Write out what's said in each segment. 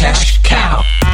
cash cow.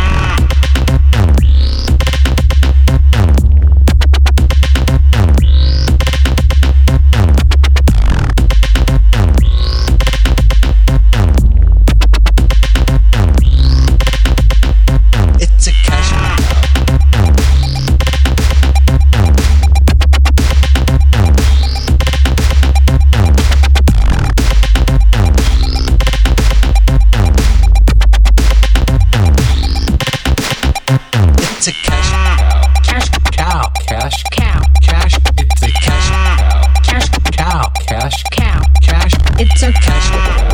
It's a casual.